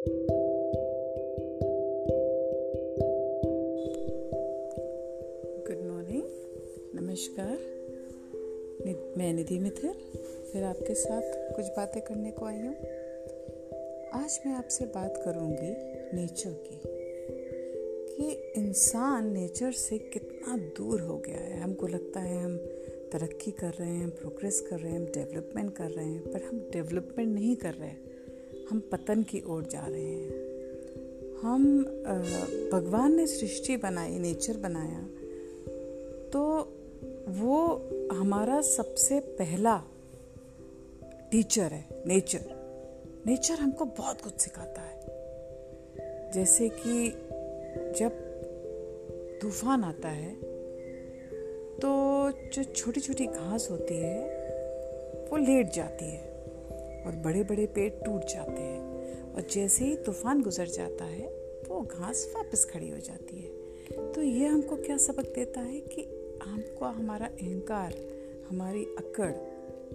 Good morning नमस्कार। मैं निधि मिथिल, फिर आपके साथ कुछ बातें करने को आई हूँ। आज मैं आपसे बात करूँगी नेचर की, कि इंसान नेचर से कितना दूर हो गया है। हमको लगता है हम तरक्की कर रहे हैं प्रोग्रेस कर रहे हैं, हम डेवलपमेंट कर रहे हैं, पर हम डेवलपमेंट नहीं कर रहे। हैं हम पतन की ओर जा रहे हैं। हम भगवान ने सृष्टि बनाई, नेचर बनाया तो वो हमारा सबसे पहला टीचर है, नेचर। नेचर हमको बहुत कुछ सिखाता है। जैसे कि जब तूफ़ान आता है तो जो छोटी छोटी घास होती है, वो लेट जाती है। और बड़े बड़े पेड़ टूट जाते हैं। और जैसे ही तूफ़ान गुजर जाता है, वो घास वापस खड़ी हो जाती है। तो ये हमको क्या सबक देता है कि हमको हमारा अहंकार, हमारी अकड़,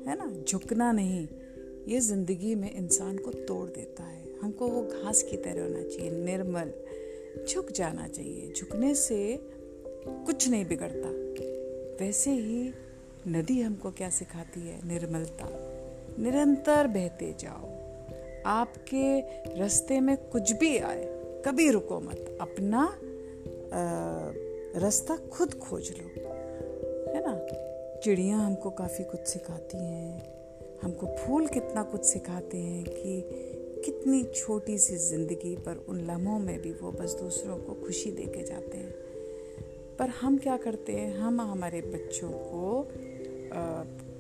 है ना, झुकना नहीं, ये ज़िंदगी में इंसान को तोड़ देता है। हमको वो घास की तरह होना चाहिए, निर्मल, झुक जाना चाहिए। झुकने से कुछ नहीं बिगड़ता। वैसे ही नदी हमको क्या सिखाती है? निर्मलता। निरंतर बहते जाओ। आपके रास्ते में कुछ भी आए, कभी रुको मत। अपना रास्ता खुद खोज लो। है ना? चिड़िया हमको काफ़ी कुछ सिखाती हैं। हमको फूल कितना कुछ सिखाते हैं कि कितनी छोटी सी ज़िंदगी पर उन लम्हों में भी वो बस दूसरों को खुशी दे के जाते हैं। पर हम क्या करते हैं? हम हमारे बच्चों को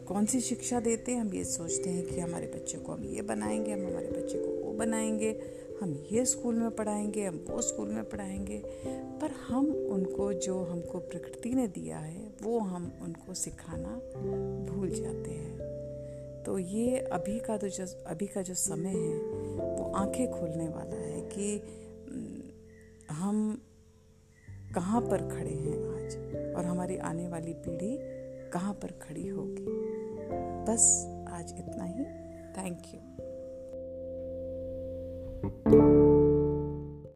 कौन सी शिक्षा देते हैं? हम ये सोचते हैं कि हमारे बच्चे को हम ये बनाएँगे, हम हमारे बच्चे को वो बनाएँगे, हम ये स्कूल में पढ़ाएँगे, हम वो स्कूल में पढ़ाएँगे। पर हम उनको जो हमको प्रकृति ने दिया है, वो हम उनको सिखाना भूल जाते हैं। तो ये अभी का तो जो, अभी का जो समय है, वो आँखें खोलने वाला है कि, हम कहाँ पर खड़े हैं आज? और हमारी आने वाली पीढ़ी कहाँ पर खड़ी होगी। बस आज इतना ही। Thank you